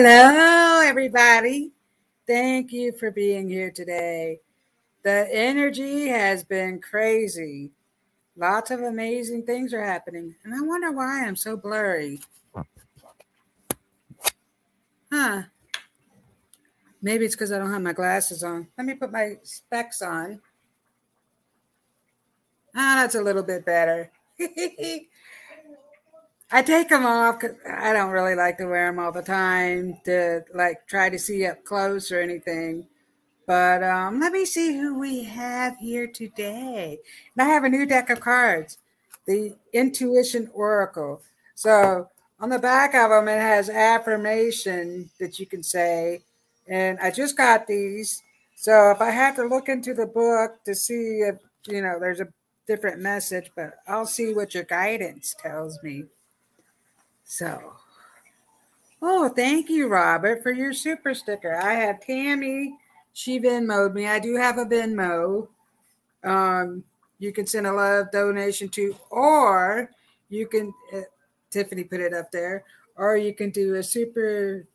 Hello, everybody. Thank you for being here today. The energy has been crazy. Lots of amazing things are happening. And I wonder why I'm so blurry. Huh. Maybe it's because I don't have my glasses on. Let me put my specs on. Ah, that's a little bit better. I take them off because I don't really like to wear them all the time to like try to see up close or anything. But um, let me see who we have here today. And I have a new deck of cards, the Intuition Oracle. So on the back of them, it has affirmation that you can say. And I just got these. So if I have to look into the book to see if, you know, there's a different message, but I'll see what your guidance tells me. So, oh, thank you, Robert, for your super sticker. I have Tammy. She Venmoed me. I do have a Venmo. Um, you can send a love donation to, or you can, uh, Tiffany put it up there, or you can do a super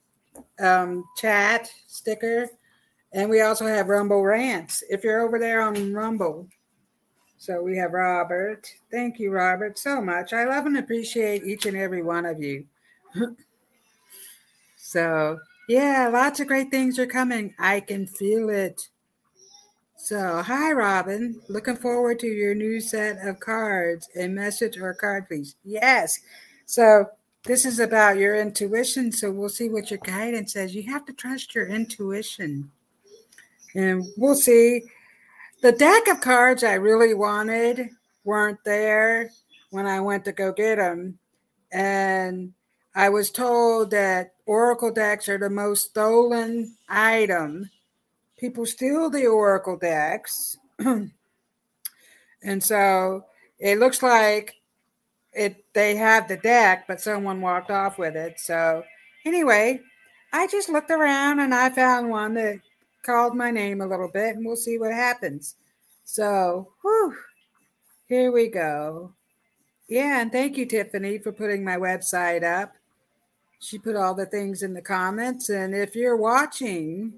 um, chat sticker. And we also have Rumble Rants. If you're over there on Rumble, so we have Robert. Thank you, Robert, so much. I love and appreciate each and every one of you. so, yeah, lots of great things are coming. I can feel it. So, hi, Robyn. Looking forward to your new set of cards. A message or a card, please. Yes. So, this is about your intuition. So, we'll see what your guidance says. You have to trust your intuition. And we'll see the deck of cards I really wanted weren't there when I went to go get them. And I was told that Oracle decks are the most stolen item. People steal the Oracle decks. and so it looks like it they have the deck, but someone walked off with it. So anyway, I just looked around and I found one that called my name a little bit, and we'll see what happens. So, whew, here we go. Yeah, and thank you, Tiffany, for putting my website up. She put all the things in the comments. And if you're watching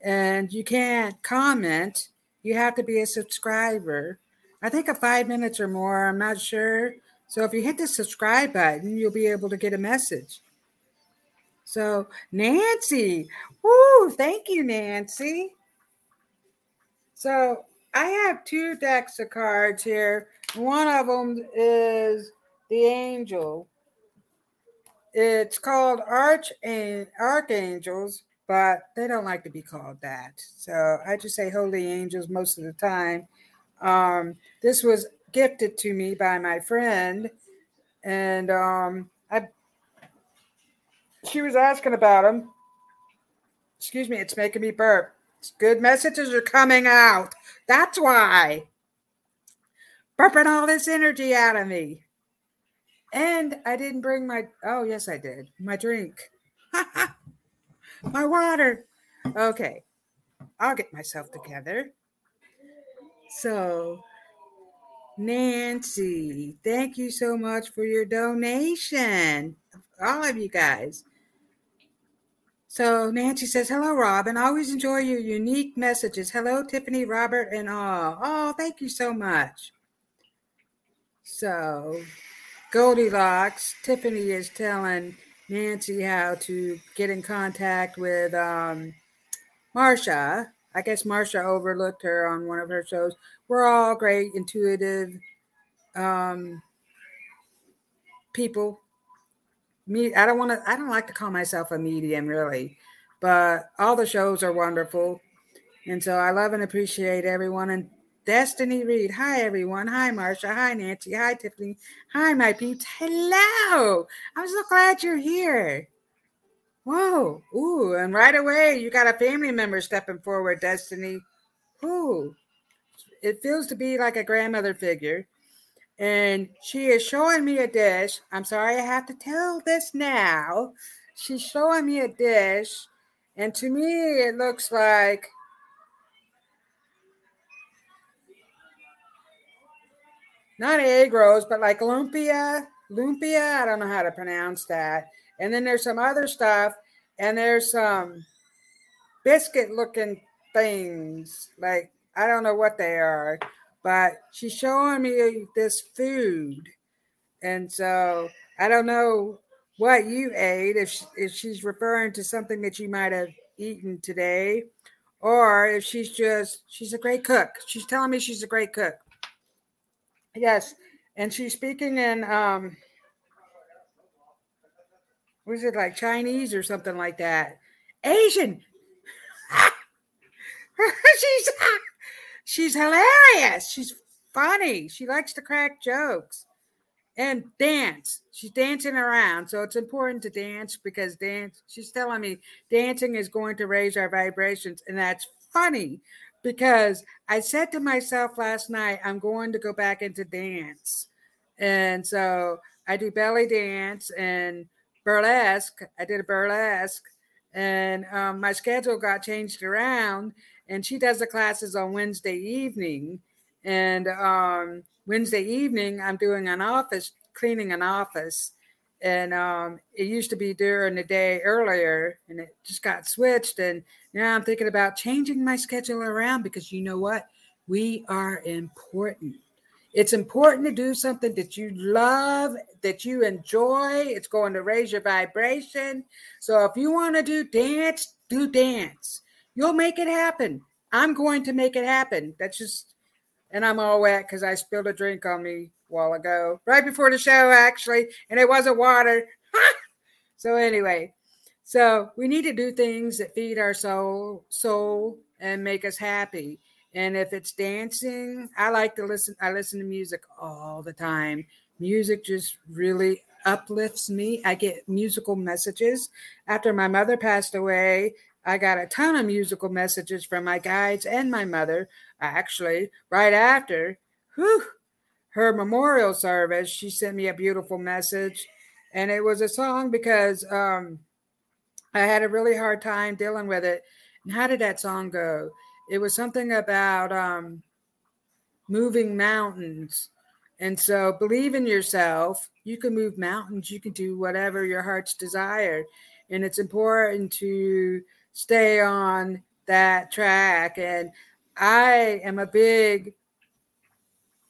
and you can't comment, you have to be a subscriber. I think a five minutes or more, I'm not sure. So if you hit the subscribe button, you'll be able to get a message. So, Nancy, woo, thank you, Nancy. So, I have two decks of cards here. One of them is the angel. It's called Arch and Archangels, but they don't like to be called that. So I just say holy angels most of the time. Um, this was gifted to me by my friend, and um, I she was asking about them. Excuse me, it's making me burp. Good messages are coming out. That's why. Burping all this energy out of me. And I didn't bring my, oh, yes, I did. My drink. my water. Okay. I'll get myself together. So, Nancy, thank you so much for your donation. All of you guys. So Nancy says, Hello, Robyn. Always enjoy your unique messages. Hello, Tiffany, Robert, and all. Oh, thank you so much. So Goldylocks, Tiffany is telling Nancy how to get in contact with um, Marsha. I guess Marsha overlooked her on one of her shows. We're all great, intuitive um, people me i don't want to i don't like to call myself a medium really but all the shows are wonderful. And so i love and appreciate everyone. And destiny reed hi everyone. Hi marsha. Hi nancy. Hi tiffany. Hi my peeps. Hello! I'm so glad you're here. Whoa ooh and right away you got a family member stepping forward destiny. Ooh it feels to be like a grandmother figure and she is showing me a dish. I'm sorry I have to tell this now. She's showing me a dish, and to me, it looks like not egg rolls, but like lumpia. Lumpia, I don't know how to pronounce that. And then there's some other stuff, and there's some biscuit looking things. Like, I don't know what they are but she's showing me this food. And so I don't know what you ate, if, she, if she's referring to something that you might have eaten today, or if she's just, she's a great cook. She's telling me she's a great cook. Yes. And she's speaking in, um, was it like Chinese or something like that? Asian. she's she's hilarious. She's funny. She likes to crack jokes and dance. She's dancing around. So it's important to dance because dance, she's telling me dancing is going to raise our vibrations. And that's funny because I said to myself last night, I'm going to go back into dance. And so I do belly dance and burlesque. I did a burlesque and um, my schedule got changed around and she does the classes on Wednesday evening. And um, Wednesday evening, I'm doing an office, cleaning an office. And um, it used to be during the day earlier, and it just got switched. And now I'm thinking about changing my schedule around because you know what? We are important. It's important to do something that you love, that you enjoy. It's going to raise your vibration. So if you want to do dance, do dance. You'll make it happen. I'm going to make it happen. That's just, and I'm all wet because I spilled a drink on me a while ago, right before the show, actually, and it wasn't water. so anyway, so we need to do things that feed our soul, soul, and make us happy. And if it's dancing, I like to listen. I listen to music all the time. Music just really uplifts me. I get musical messages. After my mother passed away, I got a ton of musical messages from my guides and my mother. Actually, right after whew, her memorial service, she sent me a beautiful message. And it was a song because um, I had a really hard time dealing with it. And how did that song go? It was something about um, moving mountains. And so believe in yourself. You can move mountains. You can do whatever your heart's desire. And it's important to stay on that track. And I am a big,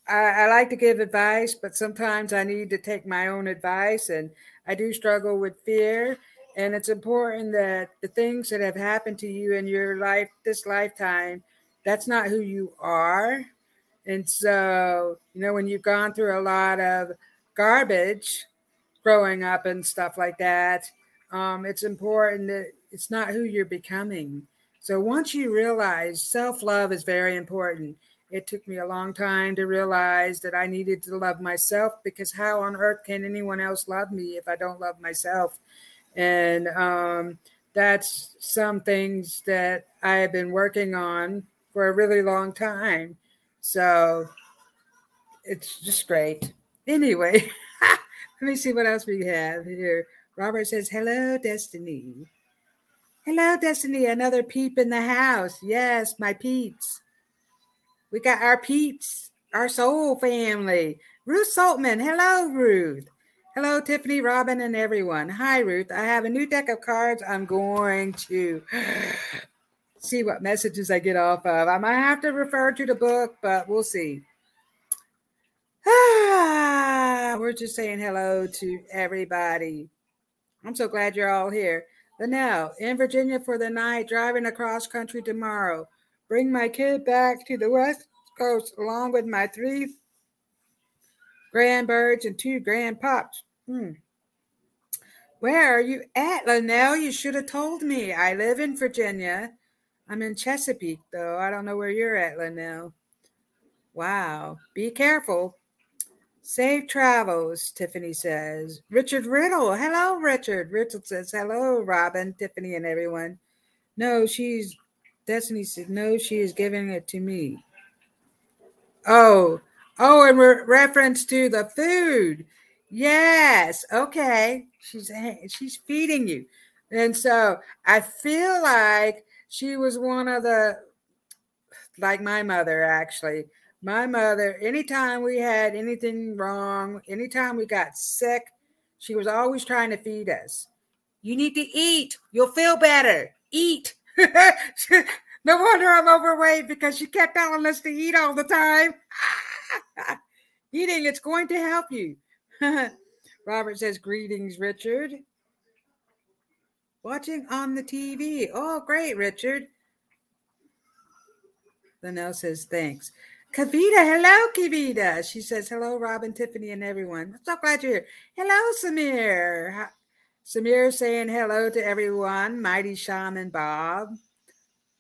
I, I, like to give advice, but sometimes I need to take my own advice. And I do struggle with fear. And it's important that the things that have happened to you in your life, this lifetime, that's not who you are. And so, you know, when you've gone through a lot of garbage growing up and stuff like that, um, it's important that it's not who you're becoming. So once you realize self love is very important, it took me a long time to realize that I needed to love myself because how on earth can anyone else love me if I don't love myself? And um, that's some things that I have been working on for a really long time. So it's just great. Anyway, let me see what else we have here. Robert says, Hello, Destiny. Hello, Destiny. Another peep in the house. Yes, my peeps. We got our peeps, our soul family. Ruth Saltman. Hello, Ruth. Hello, Tiffany, Robyn, and everyone. Hi, Ruth. I have a new deck of cards. I'm going to see what messages I get off of. I might have to refer to the book, but we'll see. Ah, we're just saying hello to everybody. I'm so glad you're all here. But now, in Virginia for the night, driving across country tomorrow bring my kid back to the West Coast along with my three grandbirds and two grandpops. Hmm. Where are you at, Linnell? You should have told me. I live in Virginia. I'm in Chesapeake, though. I don't know where you're at, Linnell. Wow. Be careful. Safe travels, Tiffany says. Richard Riddle. Hello, Richard. Richard says, hello, Robyn, Tiffany, and everyone. No, she's Destiny said, No, she is giving it to me. Oh, oh, in re- reference to the food. Yes. Okay. She's she's feeding you. And so I feel like she was one of the like my mother actually. My mother, anytime we had anything wrong, anytime we got sick, she was always trying to feed us. You need to eat. You'll feel better. Eat. no wonder I'm overweight because she kept telling us to eat all the time. Eating, it's going to help you. Robert says, Greetings, Richard. Watching on the TV. Oh, great, Richard. Linnell says, Thanks. Kavita, hello, Kavita. She says, Hello, Robyn, Tiffany, and everyone. I'm so glad you're here. Hello, Samir. Samir saying hello to everyone. Mighty Shaman Bob.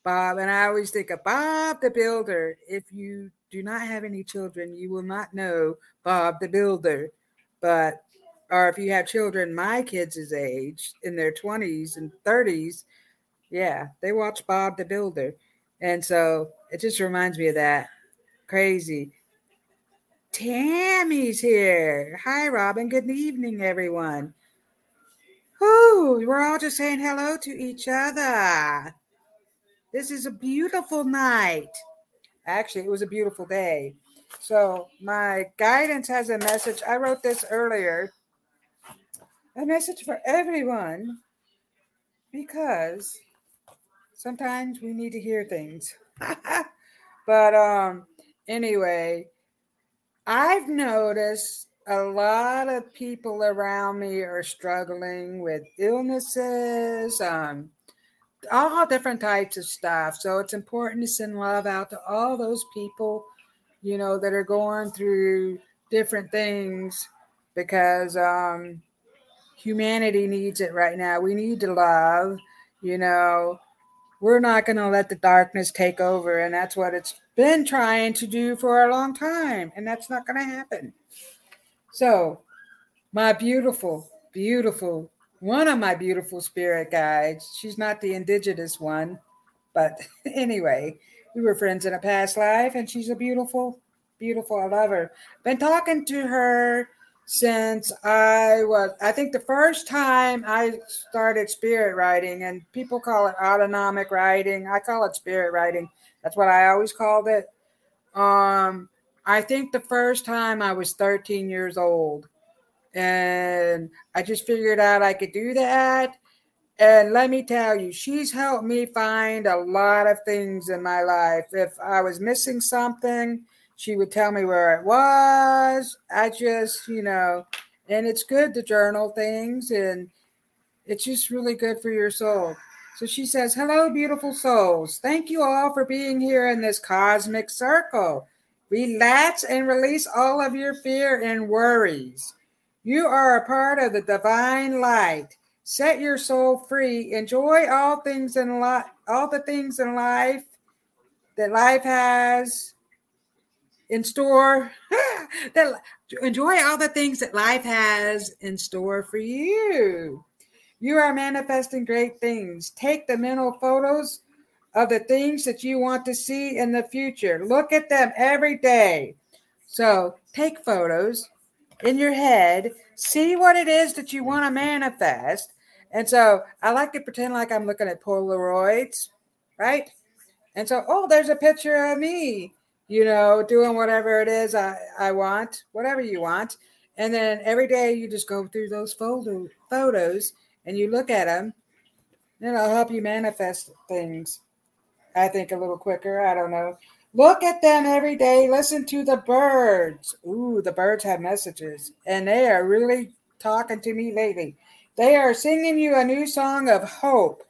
Bob, and I always think of Bob the Builder. If you do not have any children, you will not know Bob the Builder. But, or if you have children my kids' age in their 20s and 30s, yeah, they watch Bob the Builder. And so it just reminds me of that. Crazy. Tammy's here. Hi, Robyn. Good evening, everyone. Oh, we're all just saying hello to each other. This is a beautiful night. Actually, it was a beautiful day. So, my guidance has a message. I wrote this earlier a message for everyone because sometimes we need to hear things. but um anyway, I've noticed a lot of people around me are struggling with illnesses, um, all different types of stuff. So it's important to send love out to all those people, you know, that are going through different things because um, humanity needs it right now. We need to love, you know. We're not going to let the darkness take over. And that's what it's been trying to do for a long time. And that's not going to happen. So, my beautiful, beautiful, one of my beautiful spirit guides, she's not the indigenous one, but anyway, we were friends in a past life, and she's a beautiful, beautiful. I love her. Been talking to her since I was, I think the first time I started spirit writing, and people call it automatic writing. I call it spirit writing. That's what I always called it. Um, I think the first time I was 13 years old. And I just figured out I could do that. And let me tell you, she's helped me find a lot of things in my life. If I was missing something, she would tell me where I was. I just, you know, and it's good to journal things and It's just really good for your soul. So she says, Hello, beautiful souls. Thank you all for being here in this cosmic circle. Relax and release all of your fear and worries. You are a part of the divine light. Set your soul free. Enjoy all things in life, all the things in life that life has in store. that enjoy all the things that life has in store for you. You are manifesting great things. Take the mental photos of the things that you want to see in the future. Look at them every day. So take photos in your head, see what it is that you want to manifest. And so I like to pretend like I'm looking at Polaroids, right? And so, oh, there's a picture of me, you know, doing whatever it is I, I want, whatever you want. And then every day you just go through those folder, photos and you look at them, then it'll help you manifest things. I think a little quicker. I don't know. Look at them every day. Listen to the birds. Ooh, the birds have messages, and they are really talking to me lately. They are singing you a new song of hope.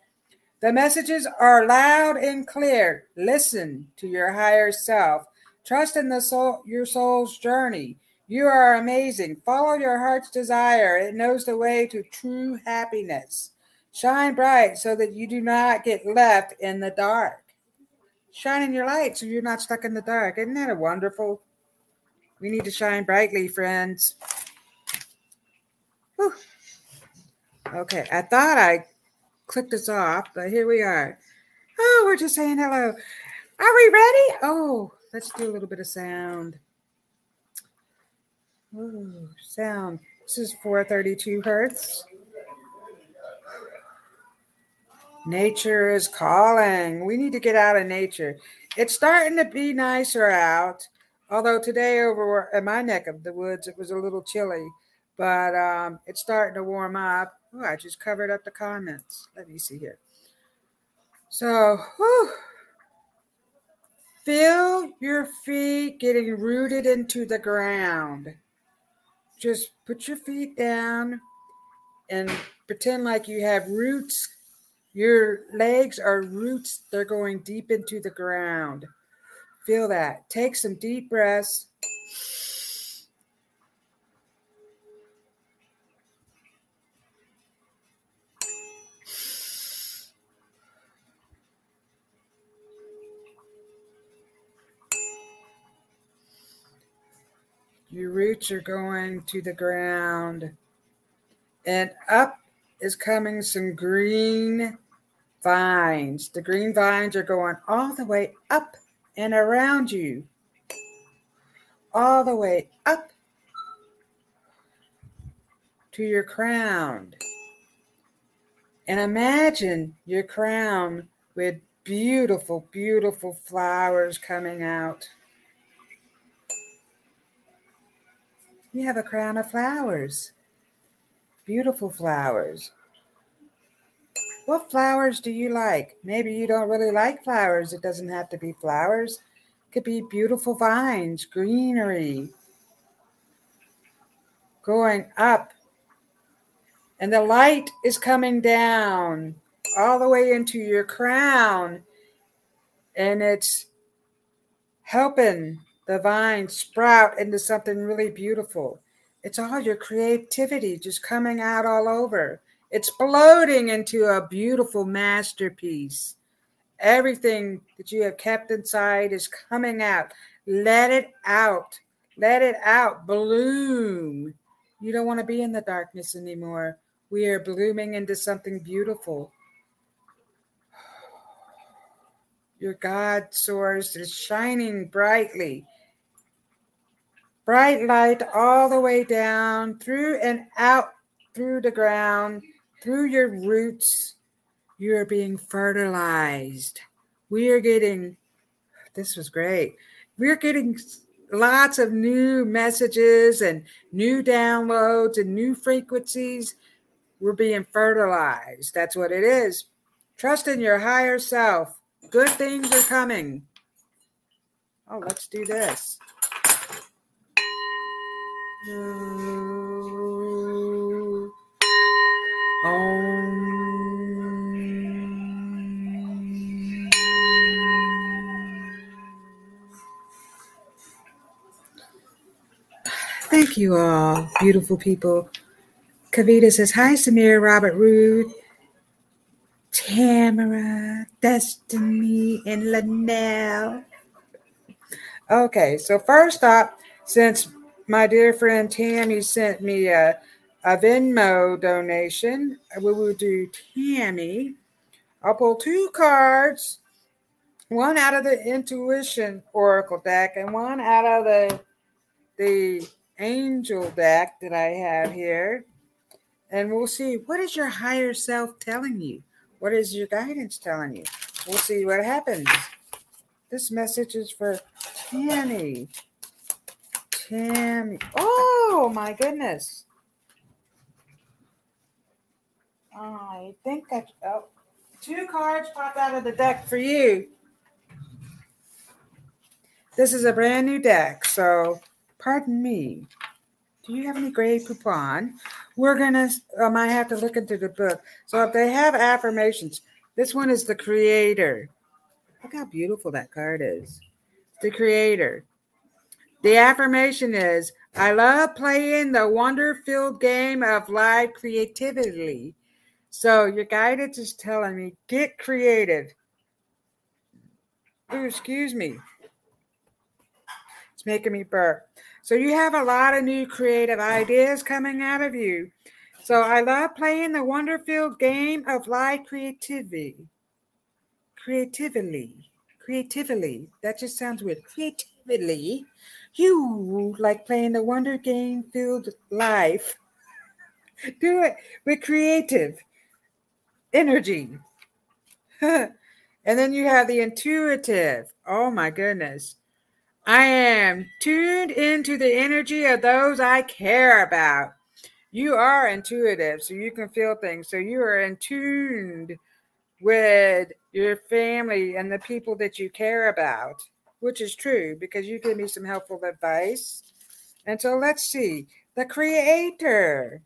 The messages are loud and clear. Listen to your higher self. Trust in the soul, your soul's journey. You are amazing. Follow your heart's desire. It knows the way to true happiness. Shine bright so that you do not get left in the dark. Shine in your light so you're not stuck in the dark. Isn't that a wonderful? We need to shine brightly, friends. Whew. Okay, I thought I clicked us off, but here we are. Oh, we're just saying hello. Are we ready? Oh, let's do a little bit of sound. Ooh, sound. This is 432 hertz. Nature is calling. We need to get out of nature. It's starting to be nicer out. Although today over in my neck of the woods, it was a little chilly, but um, it's starting to warm up. Oh, I just covered up the comments. Let me see here. So, whew, feel your feet getting rooted into the ground just put your feet down and pretend like you have roots. Your legs are roots, they're going deep into the ground. Feel that. Take some deep breaths. Your roots are going to the ground. And up is coming some green vines. The green vines are going all the way up and around you. All the way up to your crown. And imagine your crown with beautiful, beautiful flowers coming out. You have a crown of flowers. Beautiful flowers. What flowers do you like? Maybe you don't really like flowers. It doesn't have to be flowers. It could be beautiful vines, greenery going up. And the light is coming down all the way into your crown. And it's helping the vine sprout into something really beautiful. It's all your creativity just coming out all over. It's exploding into a beautiful masterpiece. Everything that you have kept inside is coming out. Let it out. Let it out. Bloom. You don't want to be in the darkness anymore. We are blooming into something beautiful. Your God source is shining brightly bright light all the way down through and out through the ground, through your roots. You're being fertilized. We are getting, this was great. We're getting lots of new messages and new downloads and new frequencies. We're being fertilized. That's what it is. Trust in your higher self. Good things are coming. Oh, let's do this. Thank you all, beautiful people. Kavita says, Hi, Samir, Robert Rude, Tamara, Destiny, and Linnell. Okay, so first up, since my dear friend Tammy sent me a, a Venmo donation, we will do Tammy. I'll pull two cards, one out of the Intuition Oracle deck and one out of the the Angel deck that I have here. And we'll see what is your higher self telling you? What is your guidance telling you? We'll see what happens. This message is for Tammy. Tammy. Oh my goodness. I think that oh, two cards popped out of the deck for you. This is a brand new deck, so pardon me. Do you have any Grey Poupon? We're gonna. I um, might have to look into the book. So if they have affirmations, this one is the creator. Look how beautiful that card is. The creator. The affirmation is I love playing the wonder filled game of live creativity. So your guidance is telling me get creative. Ooh, excuse me. It's making me burp. So you have a lot of new creative ideas coming out of you. So I love playing the wonder filled game of live creativity. Creatively. Creatively. That just sounds weird. Creatively. You like playing the wonder game filled life. Do it with creative energy. and then you have the intuitive. Oh my goodness. I am tuned into the energy of those I care about. You are intuitive, so you can feel things. So you are in tuned with your family and the people that you care about, which is true because you gave me some helpful advice. And so let's see the creator.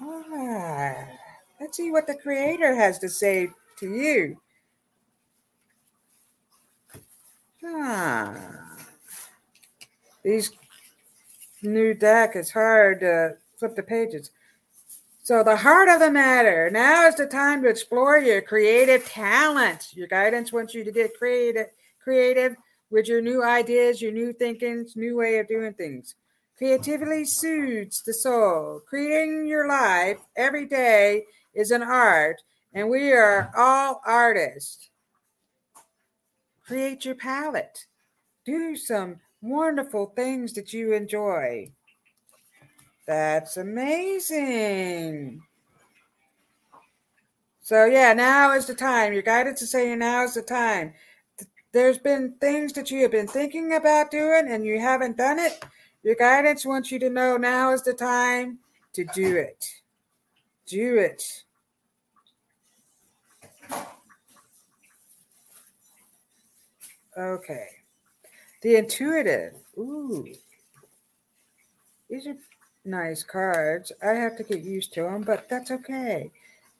Ah, let's see what the creator has to say to you. Ah, these new deck is hard to flip the pages. So, the heart of the matter now is the time to explore your creative talent. Your guidance wants you to get creative, creative with your new ideas, your new thinkings, new way of doing things. Creativity soothes the soul. Creating your life every day is an art, and we are all artists. Create your palette. Do some wonderful things that you enjoy. That's amazing. So, yeah, now is the time. Your guidance is saying now is the time. There's been things that you have been thinking about doing and you haven't done it. Your guidance wants you to know now is the time to do it. Do it. Okay. The intuitive. Ooh. These are nice cards. I have to get used to them, but that's okay.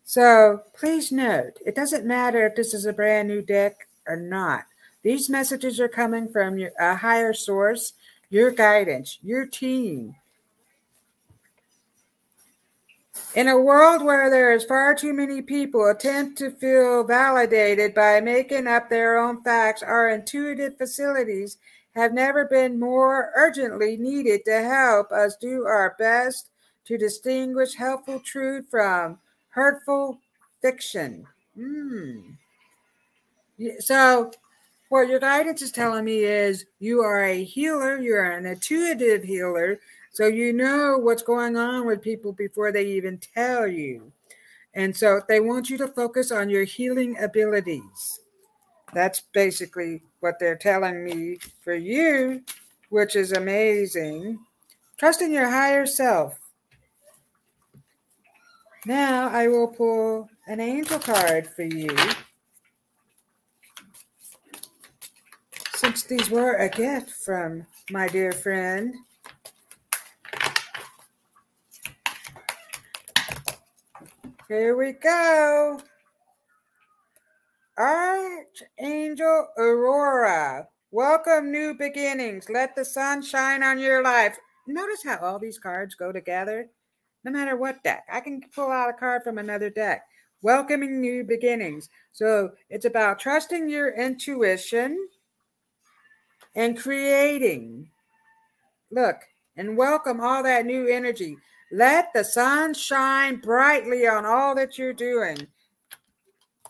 So please note, it doesn't matter if this is a brand new deck or not. These messages are coming from your, a higher source, your guidance, your team. In a world where there is far too many people attempt to feel validated by making up their own facts, our intuitive facilities have never been more urgently needed to help us do our best to distinguish helpful truth from hurtful fiction. Mm. So, what your guidance is telling me is you are a healer, you're an intuitive healer, so you know what's going on with people before they even tell you. And so they want you to focus on your healing abilities. That's basically what they're telling me for you, which is amazing. Trust in your higher self. Now I will pull an angel card for you. Since these were a gift from my dear friend. Here we go. Archangel Aurora, Welcome new beginnings. Let the sun shine on your life. Notice how all these cards go together? No matter what deck. I can pull out a card from another deck. Welcoming new beginnings. So it's about trusting your intuition and creating. Look, and welcome all that new energy. Let the sun shine brightly on all that you're doing.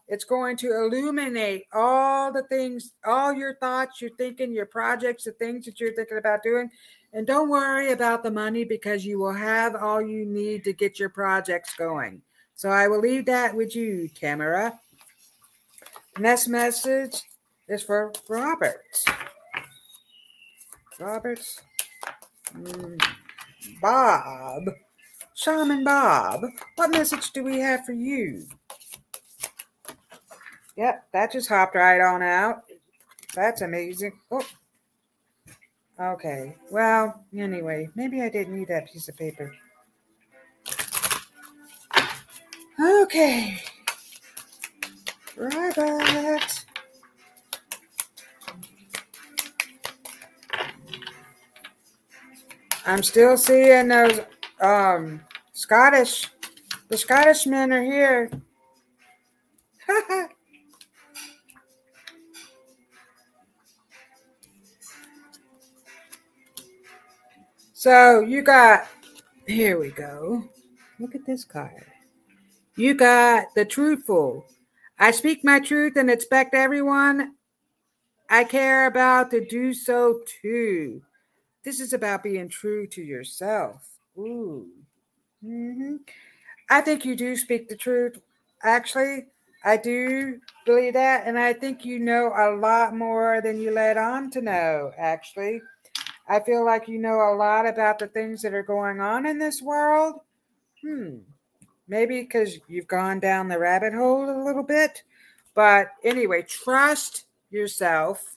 It's going to illuminate all the things, all your thoughts, you're thinking, your projects, the things that you're thinking about doing. And don't worry about the money because you will have all you need to get your projects going. So I will leave that with you, Tamara. Next message is for Robert. Robert. Mm, Bob. Shaman Bob. What message do we have for you? Yep, that just hopped right on out. That's amazing. Oh. Okay. Well, anyway, maybe I didn't need that piece of paper. Okay. Robert. I'm still seeing those um Scottish the Scottish men are here. so you got here we go. Look at this card. You got the truthful. I speak my truth and expect everyone I care about to do so too. This is about being true to yourself. Ooh. Mm-hmm. I think you do speak the truth. Actually, I do believe that. And I think you know a lot more than you let on to know, actually. I feel like you know a lot about the things that are going on in this world. Hmm. Maybe because you've gone down the rabbit hole a little bit. But anyway, trust yourself.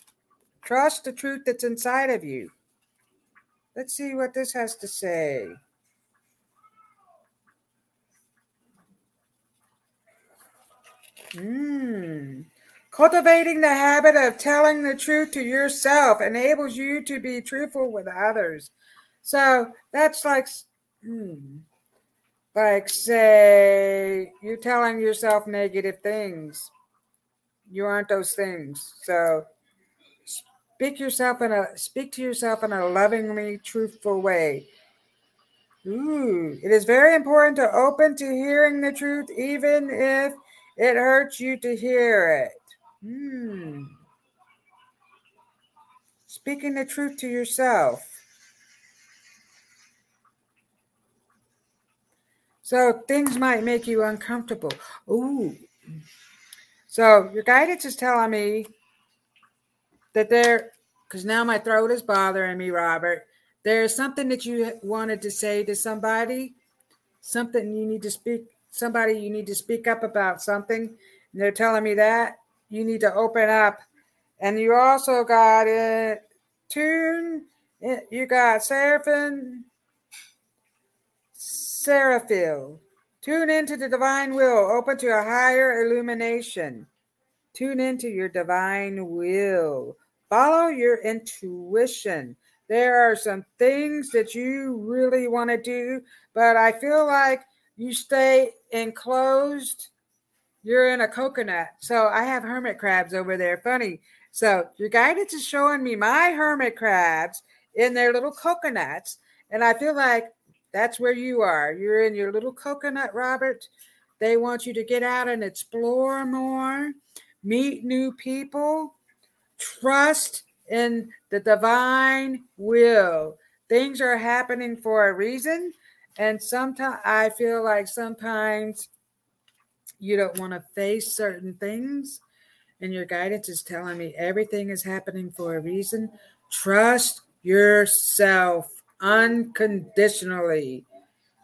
Trust the truth that's inside of you. Let's see what this has to say. Hmm. Cultivating the habit of telling the truth to yourself enables you to be truthful with others. So that's like, hmm, like say you're telling yourself negative things. You aren't those things. So speak yourself in a speak to yourself in a lovingly truthful way. Ooh, it is very important to open to hearing the truth, even if it hurts you to hear it. Hmm. Speaking the truth to yourself. So things might make you uncomfortable. Ooh. So your guidance is telling me that there, because now my throat is bothering me, Robert. There's something that you wanted to say to somebody, something you need to speak somebody you need to speak up about something and they're telling me that you need to open up. And you also got it. Tune you got seraphim. Seraphiel. Tune into the divine will. Open to a higher illumination. Tune into your divine will. Follow your intuition. There are some things that you really want to do but i feel like you stay enclosed, you're in a coconut. So I have hermit crabs over there. Funny. So your guidance is showing me my hermit crabs in their little coconuts. And I feel like that's where you are. You're in your little coconut, Robert. They want you to get out and explore more, meet new people, trust in the divine will. Things are happening for a reason. And sometimes I feel like sometimes you don't want to face certain things, and your guidance is telling me everything is happening for a reason. Trust yourself unconditionally.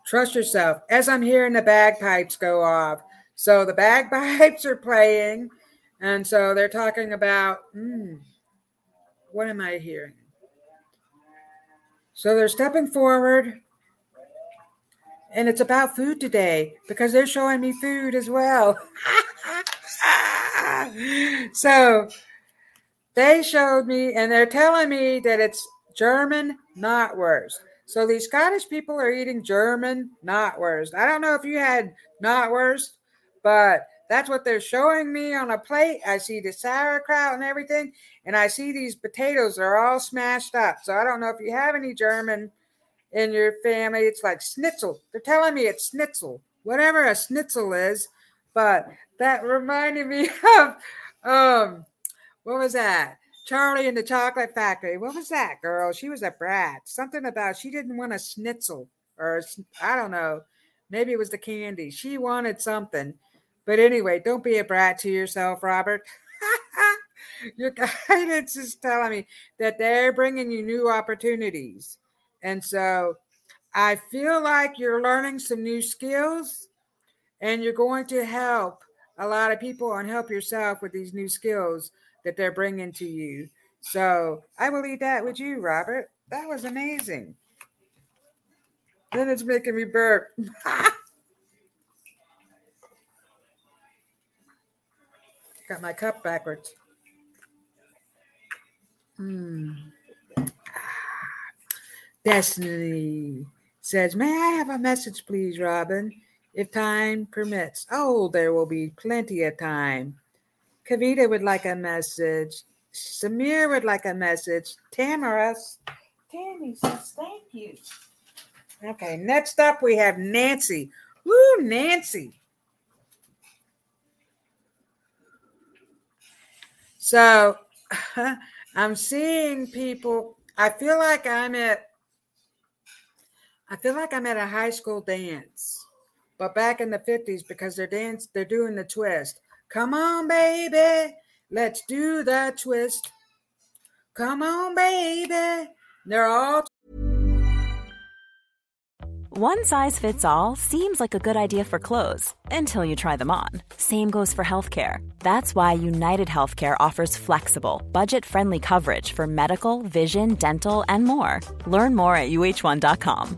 Trust yourself. As I'm hearing the bagpipes go off, so the bagpipes are playing, and so they're talking about, hmm, what am I hearing? So they're stepping forward and it's about food today because they're showing me food as well. so they showed me, and they're telling me that it's German knockwurst. So these Scottish people are eating German knockwurst. I don't know if you had knockwurst, but that's what they're showing me on a plate. I see the sauerkraut and everything, and I see these potatoes are all smashed up. So I don't know if you have any German in your family. It's like schnitzel. They're telling me it's schnitzel, whatever a schnitzel is. But that reminded me of um, what was that? Charlie in the Chocolate Factory. What was that girl? She was a brat. Something about she didn't want a schnitzel or I don't know. Maybe it was the candy. She wanted something. But anyway, don't be a brat to yourself, Robert. Your guidance is telling me that they're bringing you new opportunities. And so I feel like you're learning some new skills and you're going to help a lot of people and help yourself with these new skills that they're bringing to you. So I will that with you, Robert. That was amazing. Then it's making me burp. Got my cup backwards. Hmm. Destiny says, May I have a message, please, Robyn, if time permits? Oh, there will be plenty of time. Kavita would like a message. Samir would like a message. Tamaris. Tammy says, Thank you. Okay, next up we have Nancy. Woo, Nancy. So I'm seeing people. I feel like I'm at I feel like I'm at a high school dance, but back in the 50s because they're dance, they're doing the twist. Come on, baby, let's do the twist. Come on, baby. They're all one size fits all seems like a good idea for clothes until you try them on. Same goes for healthcare. That's why United Healthcare offers flexible, budget friendly coverage for medical, vision, dental, and more. Learn more at uh1.com.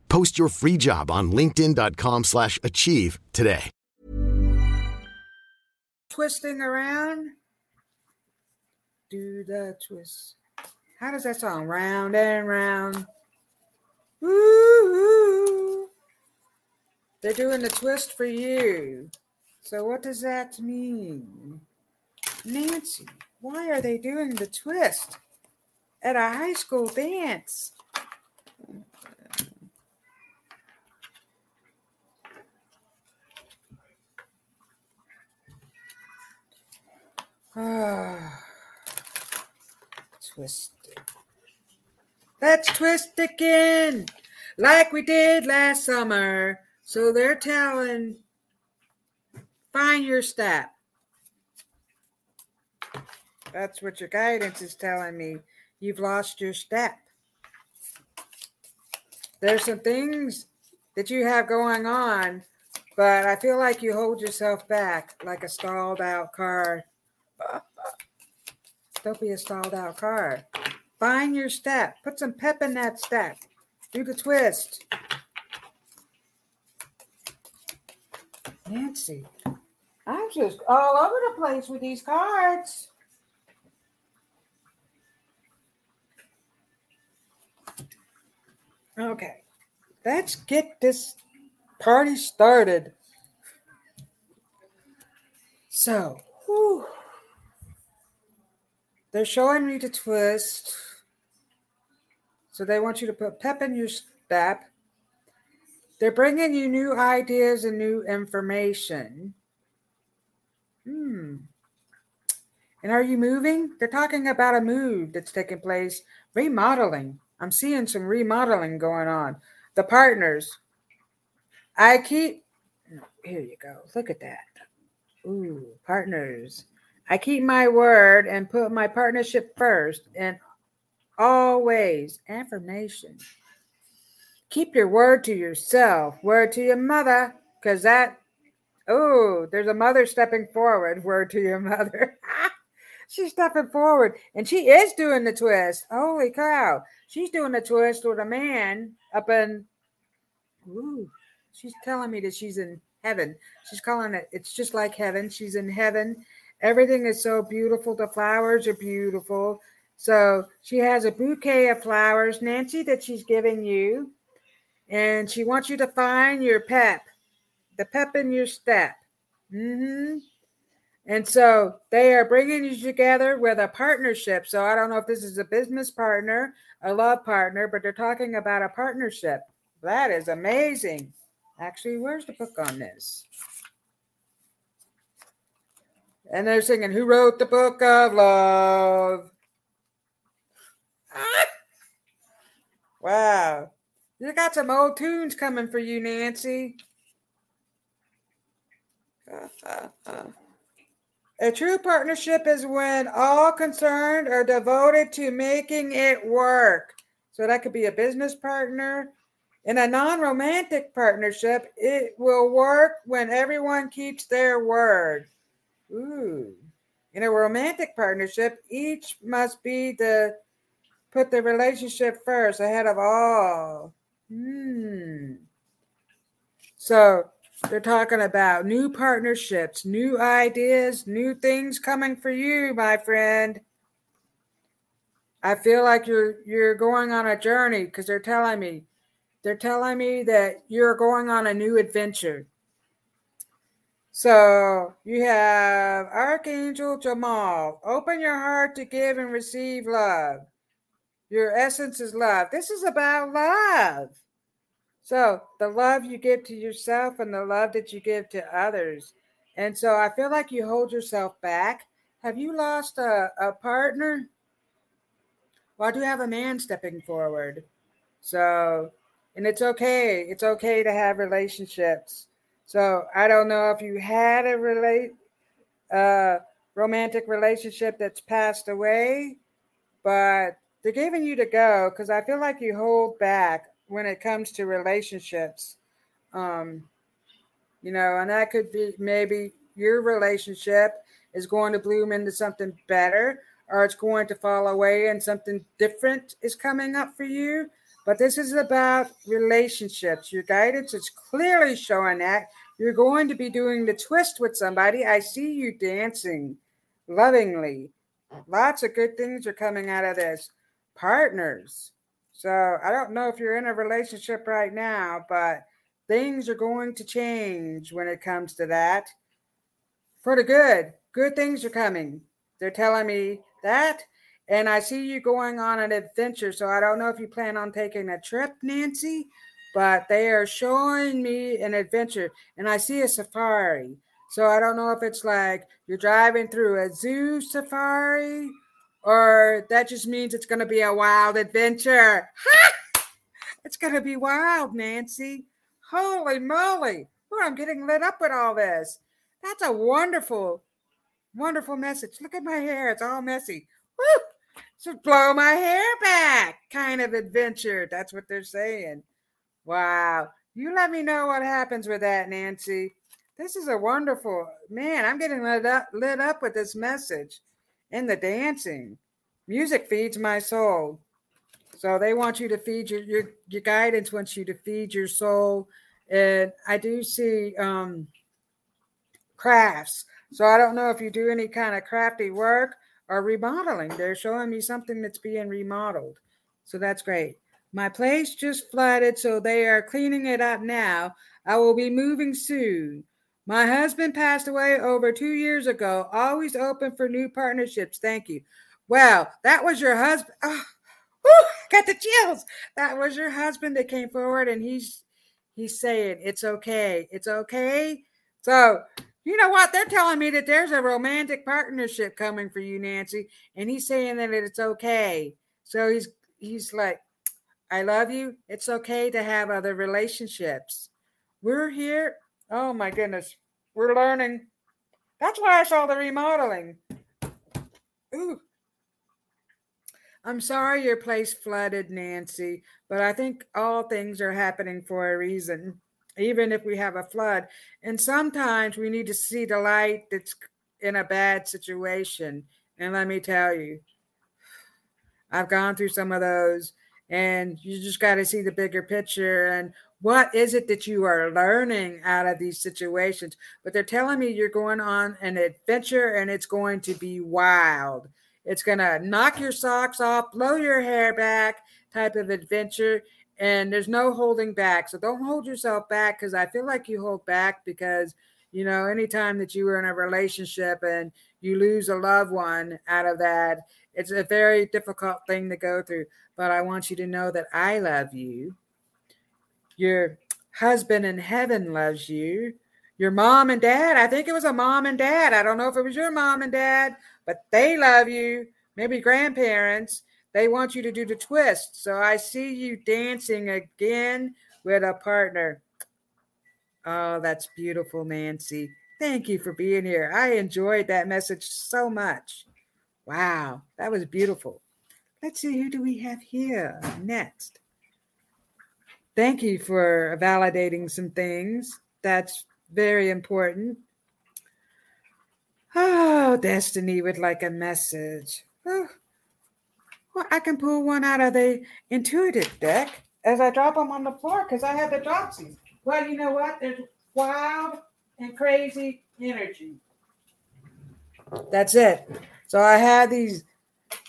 Post your free job on linkedin.com slash achieve today. Twisting around. Do the twist. How does that sound? Round and round. Ooh. They're doing the twist for you. So what does that mean? Nancy, why are they doing the twist at a high school dance? Twisted. Let's twist again, like we did last summer. So they're telling, find your step. That's what your guidance is telling me. You've lost your step. There's some things that you have going on, but I feel like you hold yourself back like a stalled out car. Don't be a stalled out car. Find your step. Put some pep in that step. Do the twist. Nancy, I'm just all over the place with these cards. Okay, let's get this party started. So, whew, they're showing me the twist. So they want you to put pep in your step. They're bringing you new ideas and new information. Hmm. And are you moving? They're talking about a move that's taking place, remodeling. I'm seeing some remodeling going on. The partners. I keep, here you go. Look at that. Ooh, partners. I keep my word and put my partnership first. And always. Affirmation. Keep your word to yourself, word to your mother, because that, oh, there's a mother stepping forward, word to your mother. She's stepping forward and she is doing the twist. Holy cow. She's doing the twist with a man up in, ooh, she's telling me that she's in heaven. She's calling it, it's just like heaven. She's in heaven. Everything is so beautiful. The flowers are beautiful. So she has a bouquet of flowers, Nancy, that she's giving you. And she wants you to find your pep, the pep in your step. Mm-hmm. And so they are bringing you together with a partnership. So I don't know if this is a business partner, a love partner, but they're talking about a partnership. That is amazing. Actually, where's the book on this? And they're singing, Who wrote the book of love? Wow. You got some old tunes coming for you, Nancy. A true partnership is when all concerned are devoted to making it work. So that could be a business partner. In a non romantic partnership, it will work when everyone keeps their word. Ooh. In a romantic partnership, each must be the put the relationship first ahead of all. Hmm. So they're talking about new partnerships, new ideas, new things coming for you, my friend. I feel like you're you're going on a journey because they're telling me they're telling me that you're going on a new adventure. So you have Archangel Chamuel. Open your heart to give and receive love. Your essence is love. This is about love. So the love you give to yourself and the love that you give to others. And so I feel like you hold yourself back. Have you lost a, a partner? Well, do you have a man stepping forward? So, and it's okay. It's okay to have relationships. So I don't know if you had a relate uh romantic relationship that's passed away, but they're giving you to go because I feel like you hold back when it comes to relationships. Um, you know, and that could be maybe your relationship is going to bloom into something better or it's going to fall away and something different is coming up for you. But this is about relationships. Your guidance is clearly showing that you're going to be doing the twist with somebody. I see you dancing lovingly. Lots of good things are coming out of this. Partners. So I don't know if you're in a relationship right now, but things are going to change when it comes to that for the good. Good things are coming. They're telling me that. And I see you going on an adventure. So I don't know if you plan on taking a trip, Nancy, but they are showing me an adventure. And I see a safari. So I don't know if it's like you're driving through a zoo safari or that just means it's going to be a wild adventure. it's going to be wild, Nancy. Holy moly. Oh, I'm getting lit up with all this. That's a wonderful, wonderful message. Look at my hair. It's all messy. Woo! Just blow my hair back kind of adventure. That's what they're saying. Wow. You let me know what happens with that, Nancy. This is a wonderful man. I'm getting lit up, lit up with this message and the dancing. Music feeds my soul. So they want you to feed your your, your guidance wants you to feed your soul. And I do see um, crafts. So I don't know if you do any kind of crafty work or remodeling. They're showing me something that's being remodeled. So that's great. My place just flooded, so they are cleaning it up now. I will be moving soon. My husband passed away over two years ago. Always open for new partnerships. Thank you. Well, that was your husband. Oh, whew, got the chills. That was your husband that came forward, and he's he's saying it's okay. It's okay. So you know what? They're telling me that there's a romantic partnership coming for you, Nancy, and he's saying that it's okay. So he's he's like, I love you. It's okay to have other relationships. We're here Oh my goodness. We're learning. That's why I saw the remodeling. Ooh. I'm sorry your place flooded, Nancy, but I think all things are happening for a reason, even if we have a flood. And sometimes we need to see the light that's in a bad situation. And let me tell you, I've gone through some of those, and you just got to see the bigger picture and what is it that you are learning out of these situations. But they're telling me you're going on an adventure and it's going to be wild. It's going to knock your socks off, blow your hair back type of adventure. And there's no holding back. So don't hold yourself back because I feel like you hold back because, you know, anytime that you were in a relationship and you lose a loved one out of that, it's a very difficult thing to go through. But I want you to know that I love you. Your husband in heaven loves you. Your mom and dad, I think it was a mom and dad. I don't know if it was your mom and dad, but they love you. Maybe grandparents. They want you to do the twist. So I see you dancing again with a partner. Oh, that's beautiful, Nancy. Thank you for being here. I enjoyed that message so much. Wow, that was beautiful. Let's see, who do we have here next? Thank you for validating some things. That's very important. Oh, Destiny would like a message. Oh, well, I can pull one out of the intuitive deck as I drop them on the floor because I have the dropsies. Well, you know what? There's wild and crazy energy. That's it. So I had these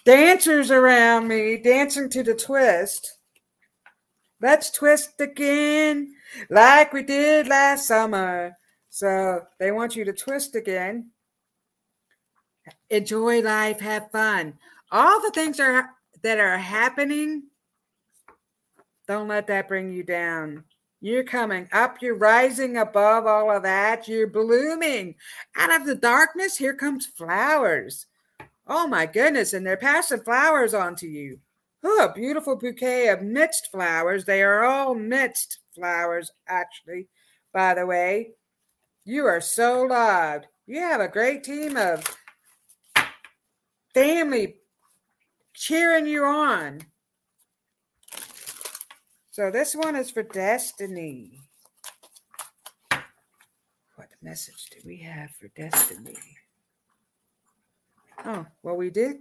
dancers around me dancing to the twist. Let's twist again like we did last summer. So they want you to twist again. Enjoy life, have fun. All the things are that are happening, don't let that bring you down. You're coming up. You're rising above all of that. You're blooming. Out of the darkness, here comes flowers. Oh my goodness. And they're passing flowers on to you. Oh, a beautiful bouquet of mixed flowers. They are all mixed flowers, actually, by the way. You are so loved. You have a great team of family cheering you on. So this one is for Destiny. What message do we have for Destiny? Oh, well, we did.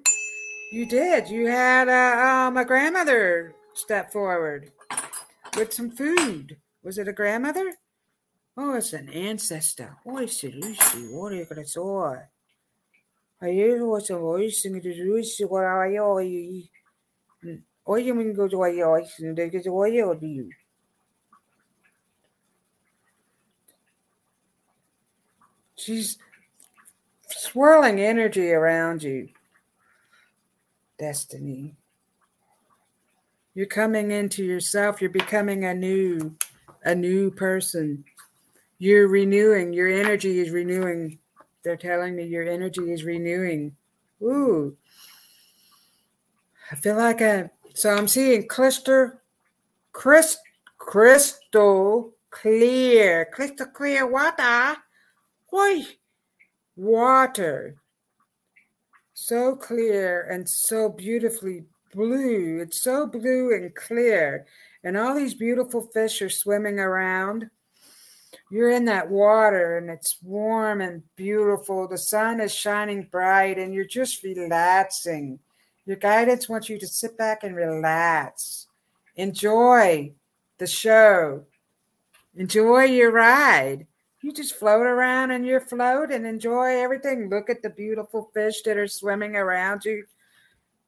You did. You had a, um, a grandmother step forward with some food. Was it a grandmother? Oh, it's an ancestor. Oi, Lucy, what are you going to say? Aí você vai sing the Lucy, what are you? Oye, mình go to you, they get to you do you. She's swirling energy around you. Destiny. You're coming into yourself. You're becoming a new, a new person. You're renewing. Your energy is renewing. They're telling me your energy is renewing. Ooh. I feel like a so I'm seeing cluster, crystal, crystal clear, crystal clear water. Why? Water. So clear and so beautifully blue. It's so blue and clear. And all these beautiful fish are swimming around. You're in that water and it's warm and beautiful. The sun is shining bright and you're just relaxing your guidance wants you to sit back and relax. Enjoy the show. Enjoy your ride. You just float around in your float and enjoy everything. Look at the beautiful fish that are swimming around you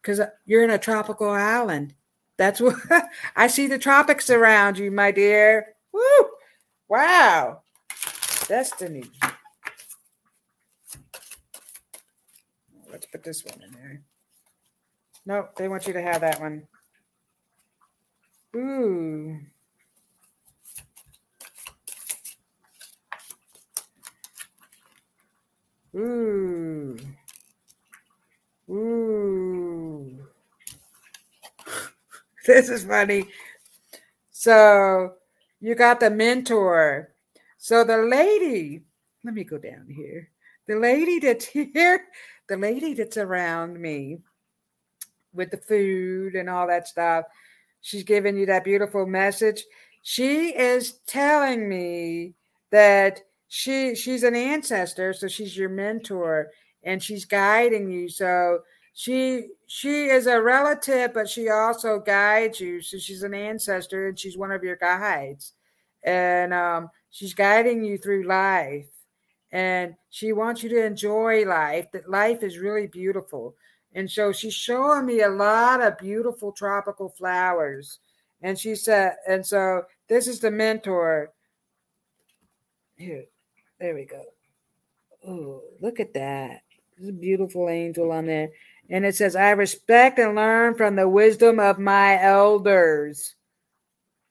because you're in a tropical island. That's what I see the tropics around you, my dear. Woo! Wow. Destiny. Let's put this one in there. No, they want you to have that one. Ooh. Ooh. Mm. Mm. Ooh. this is funny. So you got the mentor. So the lady, let me go down here. The lady that's here, the lady that's around me with the food and all that stuff. She's giving you that beautiful message. She is telling me that she she's an ancestor, so she's your mentor and she's guiding you. So she she is a relative, but she also guides you. So she's an ancestor and she's one of your guides. And um, she's guiding you through life. And she wants you to enjoy life, that life is really beautiful. And so she's showing me a lot of beautiful tropical flowers. And she said, and so this is the mentor. Here, there we go. Oh, look at that. There's a beautiful angel on there. And it says, I respect and learn from the wisdom of my elders.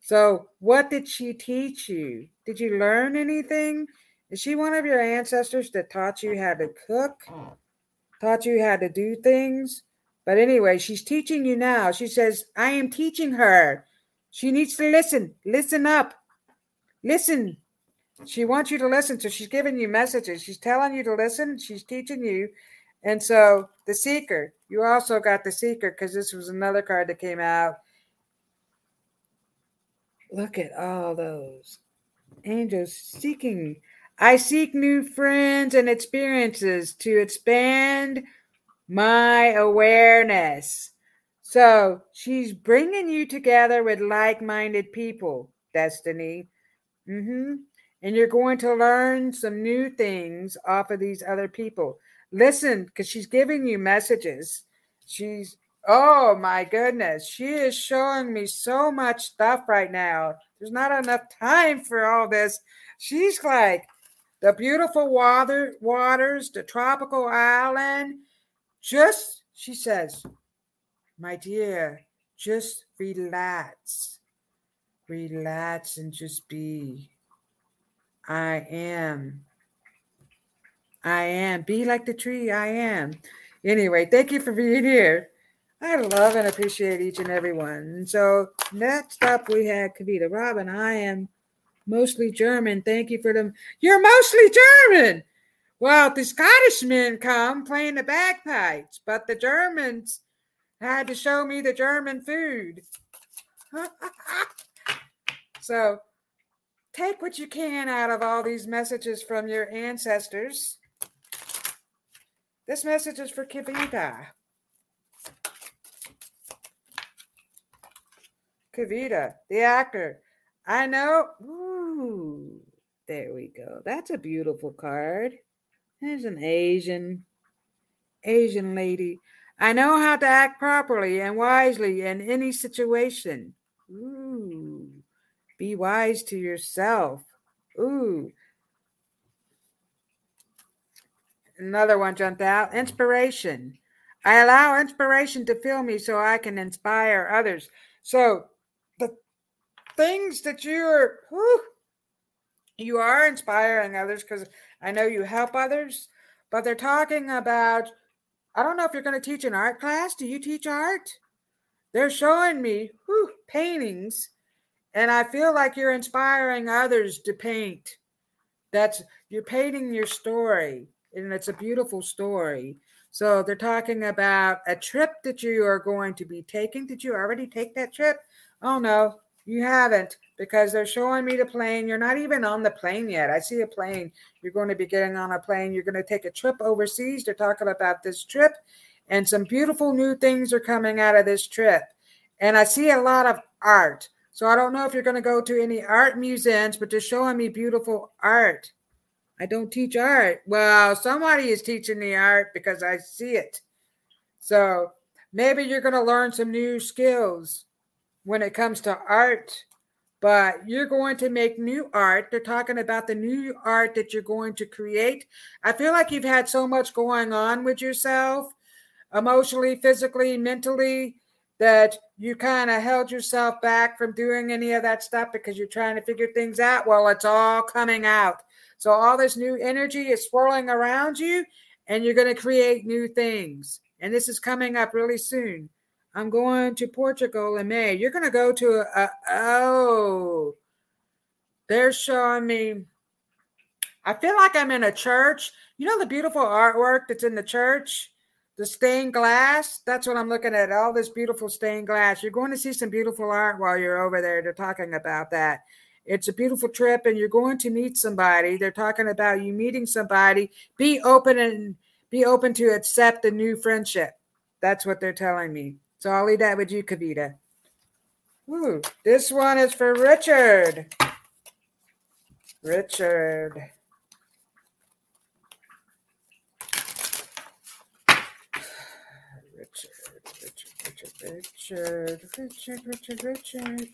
So, what did she teach you? Did you learn anything? Is she one of your ancestors that taught you how to cook? Taught you how to do things? But anyway, she's teaching you now. She says, I am teaching her. She needs to listen. Listen up. Listen. She wants you to listen. So she's giving you messages. She's telling you to listen. She's teaching you. And so the seeker, you also got the seeker because this was another card that came out. Look at all those angels seeking. I seek new friends and experiences to expand my awareness. So she's bringing you together with like minded people, Destiny. Mm-hmm. And you're going to learn some new things off of these other people listen because she's giving you messages. She's, oh my goodness, she is showing me so much stuff right now. There's not enough time for all this. She's like, the beautiful water waters, the tropical island. Just, she says, my dear, just relax. Relax and just be. I am I am. Be like the tree I am. Anyway, thank you for being here. I love and appreciate each and every one. So next up we had Kavita Robyn. I am mostly German. Thank you for them. You're mostly German. Well, the Scottish men come playing the bagpipes, but the Germans had to show me the German food. so take what you can out of all these messages from your ancestors this message is for Kavita. Kavita, the actor. I know. Ooh, there we go. That's a beautiful card. There's an Asian, Asian lady. I know how to act properly and wisely in any situation. Ooh, be wise to yourself. Ooh, Another one jumped out. Inspiration. I allow inspiration to fill me so I can inspire others. So the things that you're whew, you are inspiring others because I know you help others, but they're talking about I don't know if you're going to teach an art class. Do you teach art? They're showing me whew, paintings, and I feel like you're inspiring others to paint. That's you're painting your story and it's a beautiful story. So they're talking about a trip that you are going to be taking. Did you already take that trip? Oh no, you haven't because they're showing me the plane. You're not even on the plane yet. I see a plane. You're going to be getting on a plane. You're going to take a trip overseas. They're talking about this trip, and some beautiful new things are coming out of this trip. And I see a lot of art. So I don't know if you're going to go to any art museums, but they're showing me beautiful art. I don't teach art. Well, somebody is teaching the art because I see it. So maybe you're going to learn some new skills when it comes to art, but you're going to make new art. They're talking about the new art that you're going to create. I feel like you've had so much going on with yourself, emotionally, physically, mentally, that you kind of held yourself back from doing any of that stuff because you're trying to figure things out. Well, it's all coming out. So all this new energy is swirling around you, and you're going to create new things. And this is coming up really soon. I'm going to Portugal in May. You're going to go to a, a oh, they're showing me. I feel like I'm in a church. You know the beautiful artwork that's in the church, the stained glass. That's what I'm looking at. All this beautiful stained glass. You're going to see some beautiful art while you're over there. They're talking about that. It's a beautiful trip, and you're going to meet somebody. They're talking about you meeting somebody. Be open and be open to accept a new friendship. That's what they're telling me. So I'll leave that with you, Kavita. Ooh, this one is for Richard. Richard. Richard, Richard, Richard, Richard.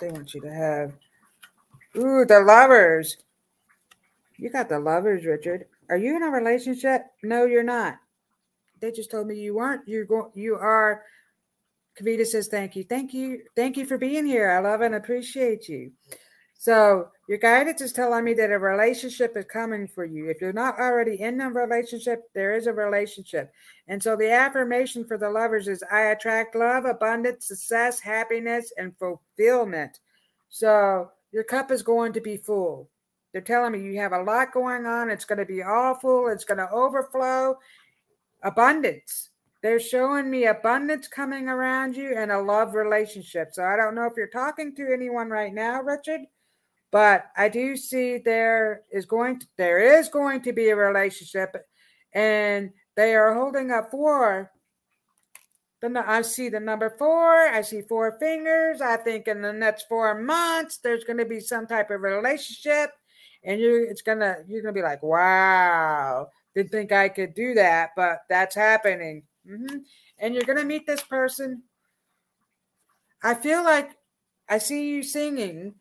They want you to have. Ooh, the lovers. You got the lovers, Richard. Are you in a relationship? No, you're not. They just told me you weren't. You're going. You are. Kavita says, "Thank you, thank you, thank you for being here. I love and appreciate you." So your guidance is telling me that a relationship is coming for you. If you're not already in a relationship, there is a relationship. And so the affirmation for the lovers is I attract love, abundance, success, happiness, and fulfillment. So your cup is going to be full. They're telling me you have a lot going on. It's going to be awful. It's going to overflow. Abundance. They're showing me abundance coming around you and a love relationship. So I don't know if you're talking to anyone right now, Richard but I do see there is going to, there is going to be a relationship, and they are holding up four. The I see the number four. I see four fingers. I think in the next four months there's going to be some type of relationship, and you it's gonna you're gonna be like, wow, didn't think I could do that, but that's happening. Mm-hmm. And you're gonna meet this person. I feel like I see you singing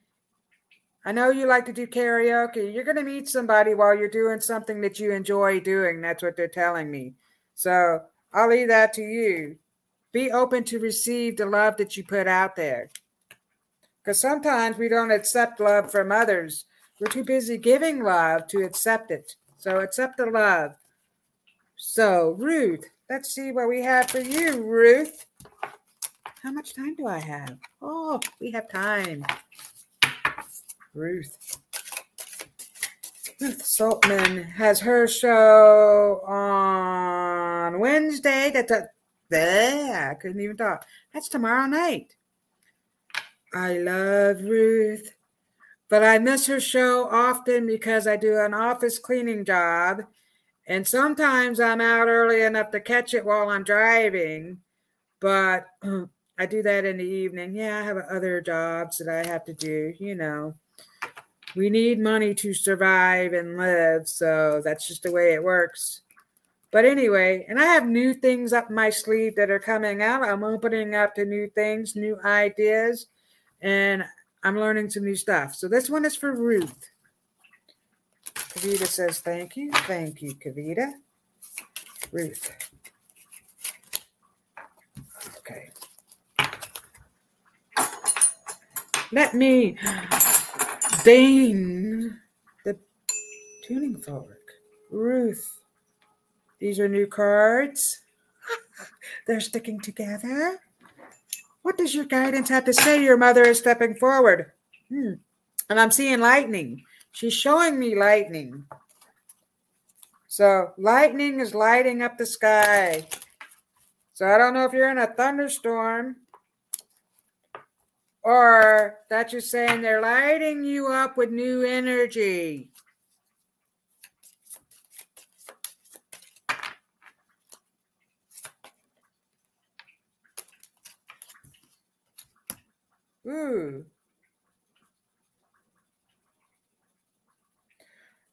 I know you like to do karaoke. You're going to meet somebody while you're doing something that you enjoy doing. That's what they're telling me. So I'll leave that to you. Be open to receive the love that you put out there. Because sometimes we don't accept love from others. We're too busy giving love to accept it. So accept the love. So, Ruth, let's see what we have for you, Ruth. How much time do I have? Oh, we have time. Ruth. Ruth Saltman has her show on Wednesday. That's a, there, I couldn't even talk. That's tomorrow night. I love Ruth, but I miss her show often because I do an office cleaning job. And sometimes I'm out early enough to catch it while I'm driving, but I do that in the evening. Yeah, I have other jobs that I have to do, you know we need money to survive and live. So that's just the way it works. But anyway, and I have new things up my sleeve that are coming out. I'm opening up to new things, new ideas, and I'm learning some new stuff. So this one is for Ruth. Kavita says, Thank you. Thank you, Kavita. Ruth. Okay. Let me Dane, the tuning fork. Ruth, these are new cards. They're sticking together. What does your guidance have to say? Your mother is stepping forward. Hmm. And I'm seeing lightning. She's showing me lightning. So, lightning is lighting up the sky. So, I don't know if you're in a thunderstorm or that you're saying they're lighting you up with new energy. Ooh.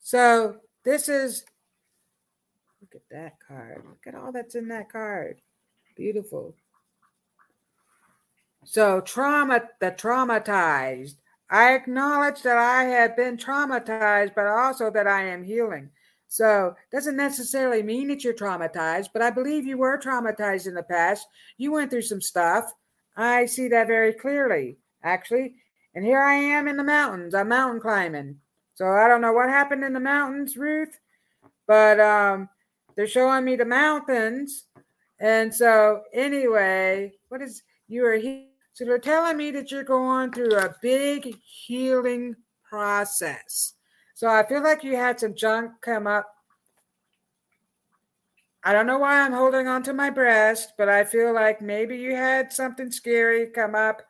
So this is, look at that card. Look at all that's in that card. Beautiful. So, trauma, the traumatized. I acknowledge that I have been traumatized, but also that I am healing. So, doesn't necessarily mean that you're traumatized, but I believe you were traumatized in the past. You went through some stuff. I see that very clearly, actually. And here I am in the mountains. I'm mountain climbing. So, I don't know what happened in the mountains, Ruth, but um, they're showing me the mountains. And so, anyway, what is you are here? So they're telling me that you're going through a big healing process. So I feel like you had some junk come up. I don't know why I'm holding on to my breast, but I feel like maybe you had something scary come up.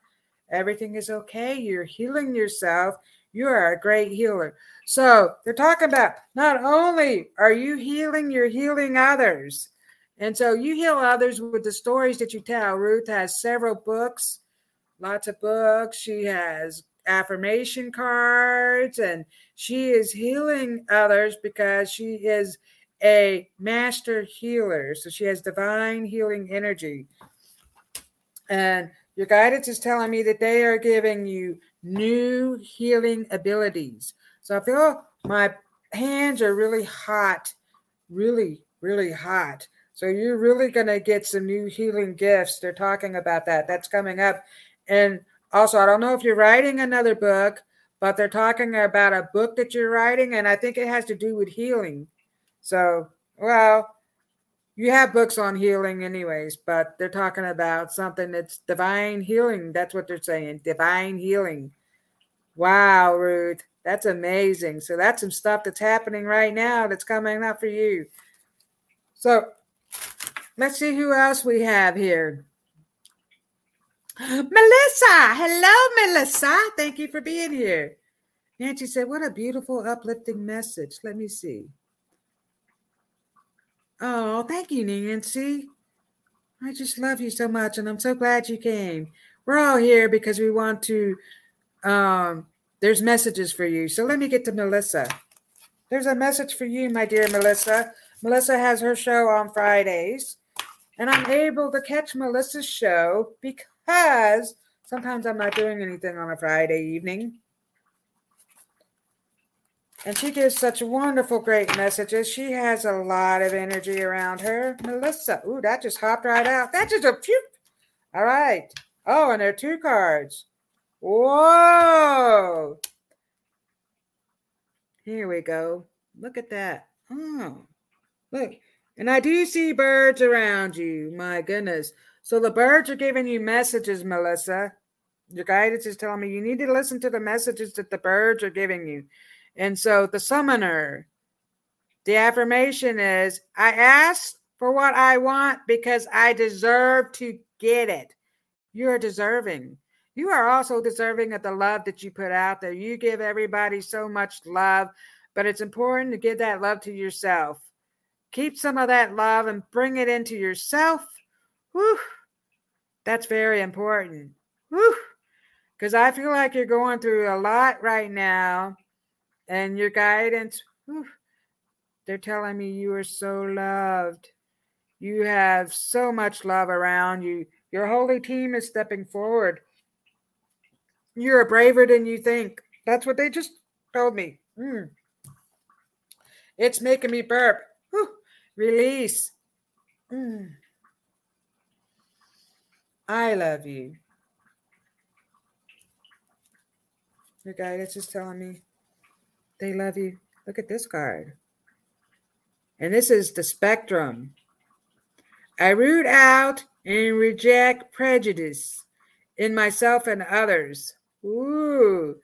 Everything is okay. You're healing yourself. You are a great healer. So they're talking about not only are you healing, you're healing others. And so you heal others with the stories that you tell. Ruth has several books, lots of books. She has affirmation cards and she is healing others because she is a master healer. So she has divine healing energy. And your guidance is telling me that they are giving you new healing abilities. So I feel my hands are really hot, really, really hot. So you're really going to get some new healing gifts. They're talking about that. That's coming up. And also, I don't know if you're writing another book, but they're talking about a book that you're writing, and I think it has to do with healing. So, well, you have books on healing, anyways, but they're talking about something that's divine healing. That's what they're saying divine healing. Wow, Ruth, that's amazing. So, that's some stuff that's happening right now that's coming up for you. So, let's see who else we have here. Melissa. Hello, Melissa. Thank you for being here. Nancy said, What a beautiful, uplifting message. Let me see. Oh, thank you, Nancy. I just love you so much, and I'm so glad you came. We're all here because we want to. Um, there's messages for you. So let me get to Melissa. There's a message for you, my dear Melissa. Melissa has her show on Fridays, and I'm able to catch Melissa's show because has. Sometimes I'm not doing anything on a Friday evening. And she gives such wonderful, great messages. She has a lot of energy around her. Melissa. Ooh, that just hopped right out. That just a phew. All right. Oh, and there are two cards. Whoa. Here we go. Look at that. Oh, look. And I do see birds around you. My goodness. So the birds are giving you messages, Melissa. Your guidance is telling me you need to listen to the messages that the birds are giving you. And so the summoner, the affirmation is I ask for what I want because I deserve to get it. You are deserving. You are also deserving of the love that you put out there. You give everybody so much love, but it's important to give that love to yourself. Keep some of that love and bring it into yourself. Whew. That's very important. Because I feel like you're going through a lot right now, and your guidance, whew, they're telling me you are so loved. You have so much love around you. Your holy team is stepping forward. You're braver than you think. That's what they just told me. Mm. It's making me burp. Whew. Release. Mm. I love you. Your guidance is telling me they love you. Look at this card. And this is the spectrum. I root out and reject prejudice in myself and others. Ooh.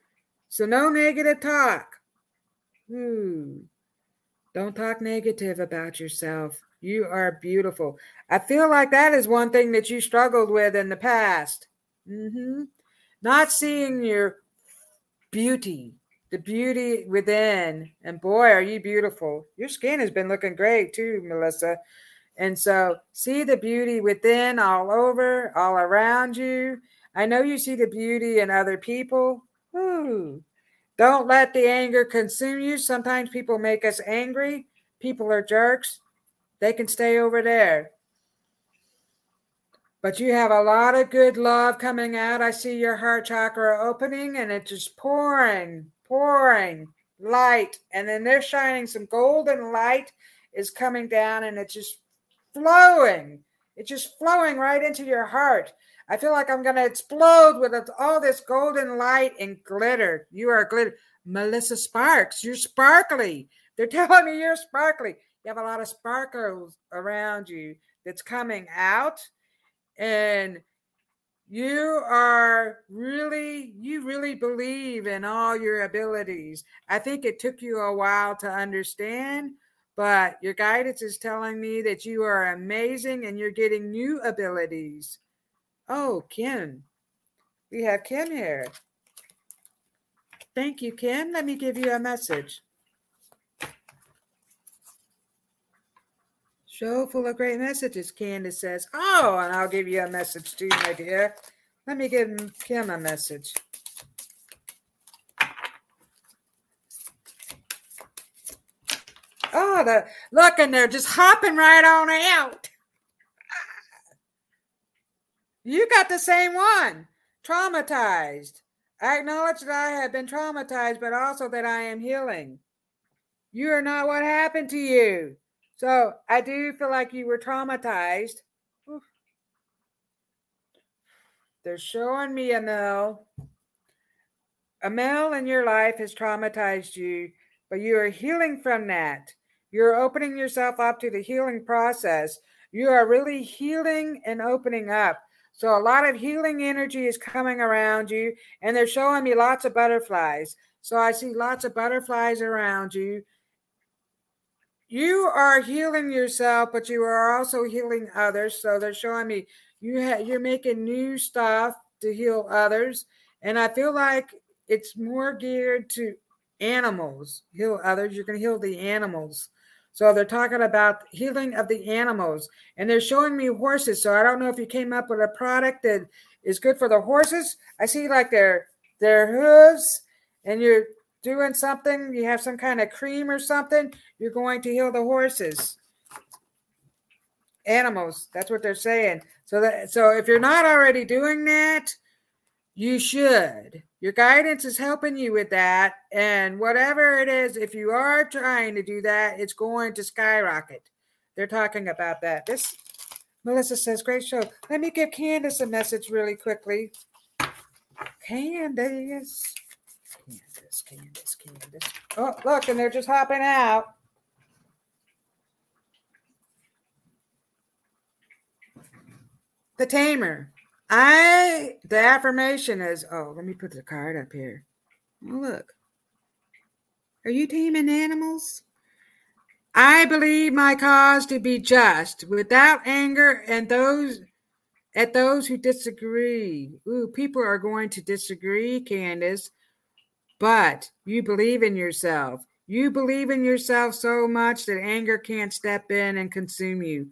So no negative talk. Ooh. Don't talk negative about yourself. You are beautiful. I feel like that is one thing that you struggled with in the past. Mm-hmm. Not seeing your beauty, the beauty within. And boy, are you beautiful. Your skin has been looking great too, Melissa. And so see the beauty within, all over, all around you. I know you see the beauty in other people. Ooh. Don't let the anger consume you. Sometimes people make us angry. People are jerks. They can stay over there. But you have a lot of good love coming out. I see your heart chakra opening and it's just pouring, pouring light. And then they're shining some golden light is coming down and it's just flowing. It's just flowing right into your heart. I feel like I'm going to explode with all this golden light and glitter. You are glitter. Melissa Sparks, you're sparkly. They're telling me you're sparkly. You have a lot of sparkles around you that's coming out, and you are really, you really believe in all your abilities. I think it took you a while to understand, but your guidance is telling me that you are amazing and you're getting new abilities. Oh, Kim. We have Kim here. Thank you, Kim. Let me give you a message. Show full of great messages, Candace says. Oh, and I'll give you a message too, my dear. Let me give Kim a message. Oh, the look, and they're just hopping right on out. You got the same one. Traumatized. I acknowledge that I have been traumatized, but also that I am healing. You are not what happened to you. So I do feel like you were traumatized. They're showing me a male. A male in your life has traumatized you, but you are healing from that. You're opening yourself up to the healing process. You are really healing and opening up. So a lot of healing energy is coming around you, and they're showing me lots of butterflies. So I see lots of butterflies around you you are healing yourself, but you are also healing others. So they're showing me you ha- you're making new stuff to heal others, and I feel like it's more geared to animals. Heal others. You can heal the animals. So they're talking about healing of the animals, and they're showing me horses. So I don't know if you came up with a product that is good for the horses. I see like their their hooves, and you're doing something, you have some kind of cream or something, you're going to heal the horses. Animals, that's what they're saying. So that so if you're not already doing that, you should. Your guidance is helping you with that. And whatever it is, if you are trying to do that, it's going to skyrocket. They're talking about that. This Melissa says, great show. Let me give Candace a message really quickly. Candace. Candace, Candace, Candace. Oh, look, and they're just hopping out. The tamer. I the affirmation is oh, let me put the card up here. Look. Are you taming animals? I believe my cause to be just, without anger and those at those who disagree. Ooh, people are going to disagree, Candace but you believe in yourself. You believe in yourself so much that anger can't step in and consume you.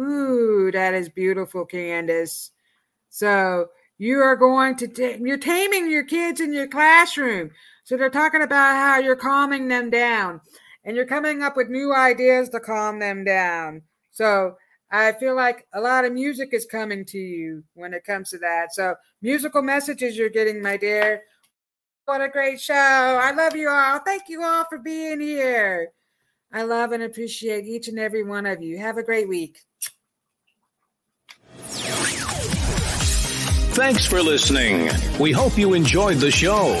Ooh, that is beautiful, Candace. So you are going to t- you're taming your kids in your classroom. So they're talking about how you're calming them down and you're coming up with new ideas to calm them down. So I feel like a lot of music is coming to you when it comes to that. So musical messages you're getting, my dear. What a great show. I love you all. Thank you all for being here. I love and appreciate each and every one of you. Have a great week. Thanks for listening. We hope you enjoyed the show.